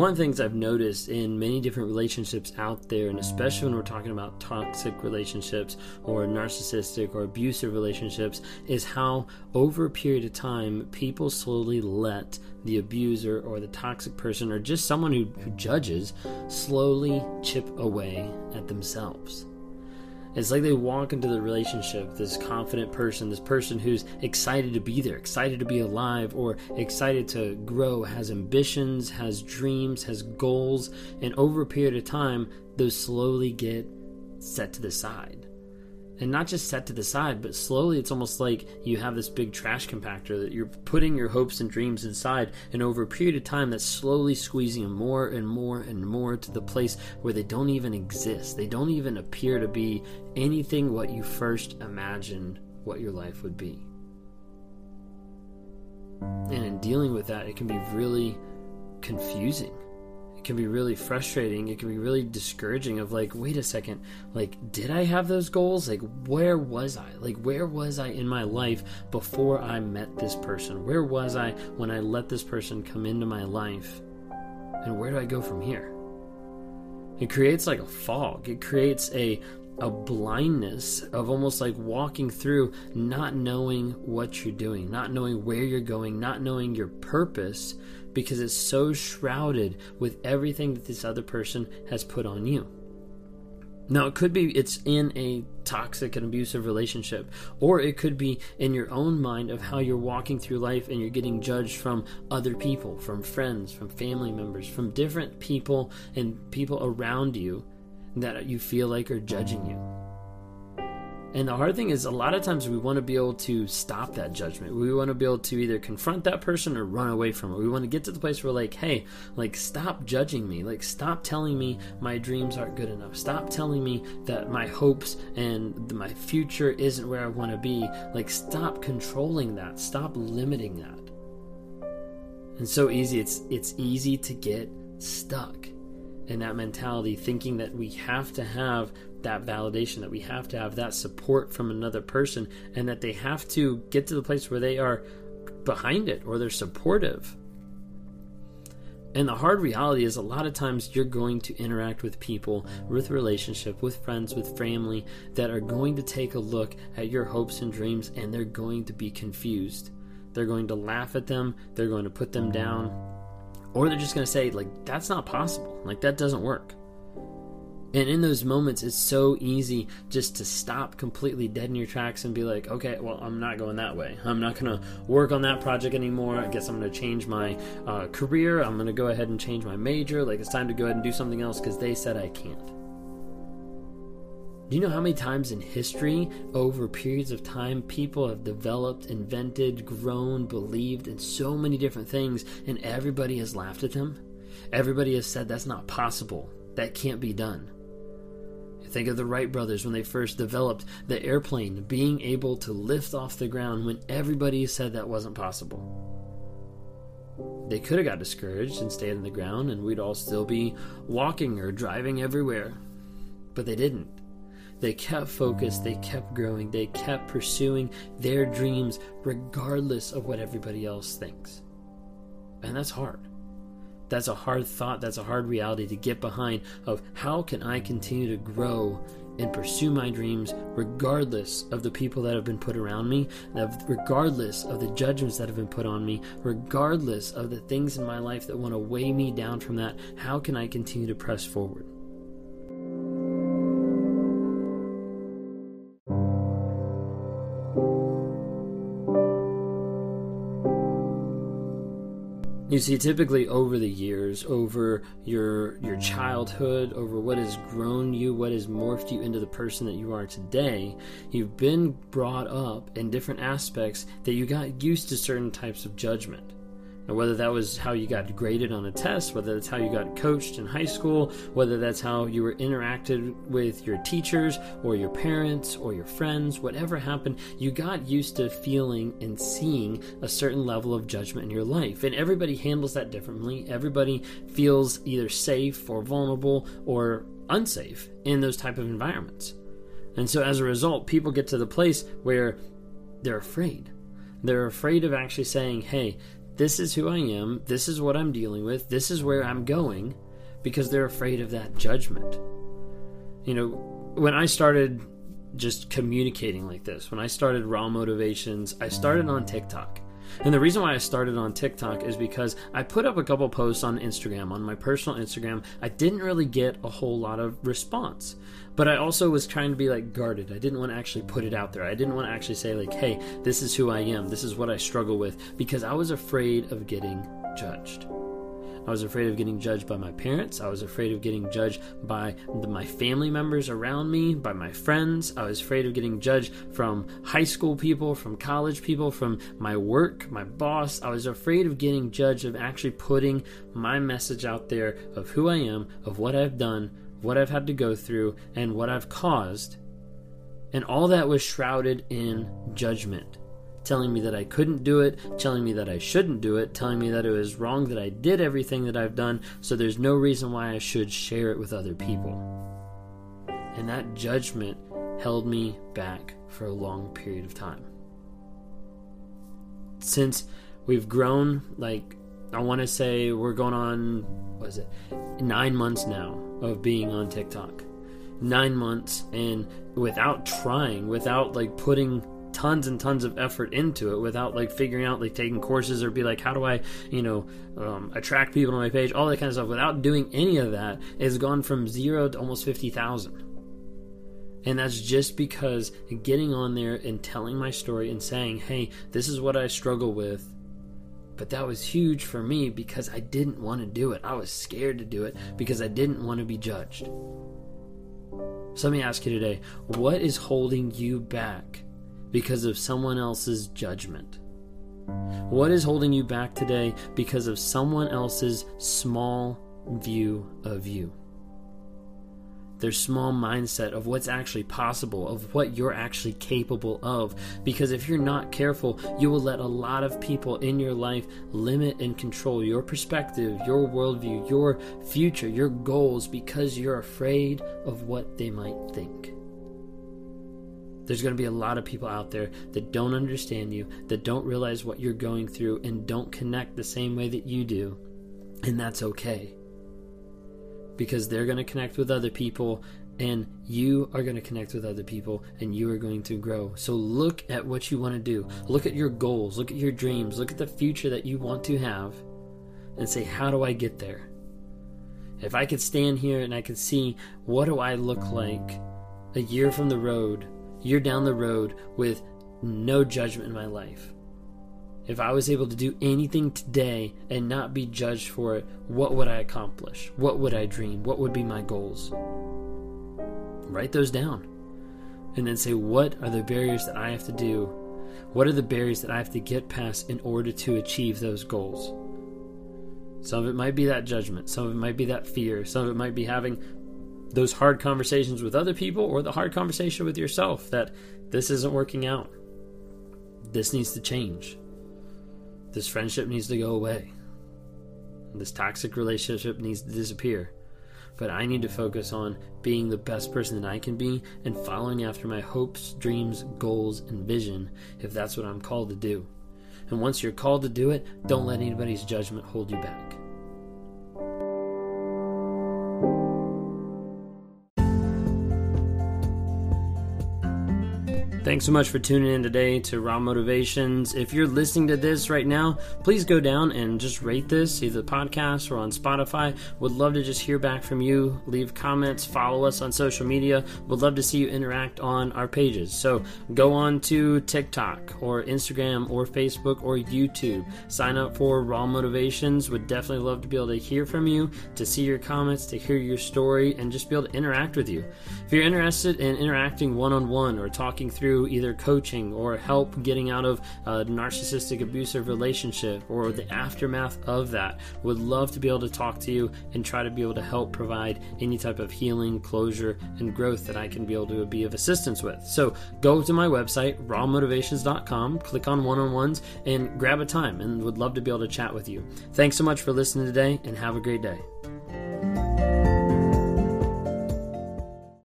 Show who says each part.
Speaker 1: one of the things I've noticed in many different relationships out there, and especially when we're talking about toxic relationships or narcissistic or abusive relationships, is how over a period of time people slowly let the abuser or the toxic person or just someone who, who judges slowly chip away at themselves. It's like they walk into the relationship, this confident person, this person who's excited to be there, excited to be alive, or excited to grow, has ambitions, has dreams, has goals, and over a period of time, those slowly get set to the side and not just set to the side, but slowly it's almost like you have this big trash compactor that you're putting your hopes and dreams inside, and over a period of time, that's slowly squeezing them more and more and more to the place where they don't even exist. They don't even appear to be anything what you first imagined what your life would be. And in dealing with that, it can be really confusing it can be really frustrating. It can be really discouraging of like, wait a second, like, did I have those goals? Like, where was I? Like, where was I in my life before I met this person? Where was I when I let this person come into my life? And where do I go from here? It creates like a fog. It creates a a blindness of almost like walking through not knowing what you're doing, not knowing where you're going, not knowing your purpose because it's so shrouded with everything that this other person has put on you. Now, it could be it's in a toxic and abusive relationship, or it could be in your own mind of how you're walking through life and you're getting judged from other people, from friends, from family members, from different people and people around you that you feel like are judging you. And the hard thing is, a lot of times we want to be able to stop that judgment. We want to be able to either confront that person or run away from it. We want to get to the place where, like, hey, like, stop judging me. Like, stop telling me my dreams aren't good enough. Stop telling me that my hopes and my future isn't where I want to be. Like, stop controlling that. Stop limiting that. And so easy. It's it's easy to get stuck in that mentality, thinking that we have to have that validation, that we have to have that support from another person, and that they have to get to the place where they are behind it or they're supportive. And the hard reality is, a lot of times you're going to interact with people, with relationship, with friends, with family that are going to take a look at your hopes and dreams and they're going to be confused. They're going to laugh at them, they're going to put them down, or they're just going to say, like, that's not possible. Like, that doesn't work. And in those moments, it's so easy just to stop completely dead in your tracks and be like, okay, well, I'm not going that way. I'm not going to work on that project anymore. I guess I'm going to change my uh, career. I'm going to go ahead and change my major. Like, it's time to go ahead and do something else because they said I can't. Do you know how many times in history, over periods of time, people have developed, invented, grown, believed in so many different things, and everybody has laughed at them? Everybody has said that's not possible. That can't be done. Think of the Wright brothers when they first developed the airplane, being able to lift off the ground when everybody said that wasn't possible. They could have got discouraged and stayed on the ground, and we'd all still be walking or driving everywhere. But they didn't. They kept focused, they kept growing, they kept pursuing their dreams regardless of what everybody else thinks. And that's hard. That's a hard thought that's a hard reality to get behind of how can i continue to grow and pursue my dreams regardless of the people that have been put around me regardless of the judgments that have been put on me regardless of the things in my life that want to weigh me down from that. How can i continue to press forward You see, typically over the years, over your your childhood, over what has grown you, what has morphed you into the person that you are today, you've been brought up in different aspects that you got used to certain types of judgment. Now, whether that was how you got graded on a test, whether that's how you got coached in high school, whether that's how you were interacted with your teachers or your parents or your friends, whatever happened, you got used to feeling and seeing a certain level of judgment in your life. And everybody handles that differently. Everybody feels either safe or vulnerable or unsafe in those type of environments. And so as a result, people get to the place where they're afraid. They're afraid of actually saying, hey, this is who I am, this is what I'm dealing with, this is where I'm going, because they're afraid of that judgment. You know, when I started just communicating like this, when I started Raw Motivations, I started on TikTok. And the reason why I started on TikTok is because I put up a couple posts on Instagram, on my personal Instagram. I didn't really get a whole lot of response. But I also was trying to be like guarded. I didn't want to actually put it out there. I didn't want to actually say, like, hey, this is who I am. This is what I struggle with. Because I was afraid of getting judged. I was afraid of getting judged by my parents. I was afraid of getting judged by the, my family members around me, by my friends. I was afraid of getting judged from high school people, from college people, from my work, my boss. I was afraid of getting judged, of actually putting my message out there of who I am, of what I've done, what I've had to go through, and what I've caused. And all that was shrouded in judgment telling me that I couldn't do it, telling me that I shouldn't do it, telling me that it was wrong that I did everything that I've done, so there's no reason why I should share it with other people. And that judgment held me back for a long period of time. Since we've grown, like, I want to say we're going on, what is it, nine months now of being on TikTok. Nine months, and without trying, without like putting tons and tons of effort into it without like figuring out like taking courses or be like how do i you know um, attract people to my page all that kind of stuff without doing any of that has gone from zero to almost 50000 and that's just because getting on there and telling my story and saying hey this is what i struggle with but that was huge for me because i didn't want to do it. I was scared to do it because i didn't want to be judged. So let me ask you today what is holding you back because of someone else's judgment? What is holding you back today because of someone else's small view of you? Their small mindset of what's actually possible, of what you're actually capable of. Because if you're not careful, you will let a lot of people in your life limit and control your perspective, your worldview, your future, your goals because you're afraid of what they might think. There's going to be a lot of people out there that don't understand you, that don't realize what you're going through, and don't connect the same way that you do. And that's okay. Because they're going to connect with other people, and you are going to connect with other people, and you are going to grow. So look at what you want to do. Look at your goals. Look at your dreams. Look at the future that you want to have, and say, How do I get there? If I could stand here and I could see what do I look like a year from the road you're down the road with no judgment in my life. If I was able to do anything today and not be judged for it, what would I accomplish? What would I dream? What would be my goals? Write those down. And then say, what are the barriers that I have to do? What are the barriers that I have to get past in order to achieve those goals? Some of it might be that judgment. Some of it might be that fear. Some of it might be having those hard conversations with other people or the hard conversation with yourself that this isn't working out. This needs to change. This friendship needs to go away. This toxic relationship needs to disappear. But I need to focus on being the best person that I can be and following after my hopes, dreams, goals, and vision if that's what I'm called to do. And once you're called to do it, don't let anybody's judgment hold you back. Thanks so much for tuning in today to Raw Motivations. If you're listening to this right now, please go down and just rate this, either the podcast or on Spotify. Would love to just hear back from you. Leave comments, follow us on social media. Would love to see you interact on our pages. So go on to TikTok or Instagram or Facebook or YouTube. Sign up for Raw Motivations. Would definitely love to be able to hear from you, to see your comments, to hear your story, and just be able to interact with you. If you're interested in interacting one on one or talking through either coaching or help getting out of a narcissistic abusive relationship or the aftermath of that. Would love to be able to talk to you and try to be able to help provide any type of healing, closure, and growth that I can be able to be of assistance with. So go to my website, rawmotivations.com, click on one on ones, and grab a time and would love to be able to chat with you. Thanks so much for listening today and have a great day.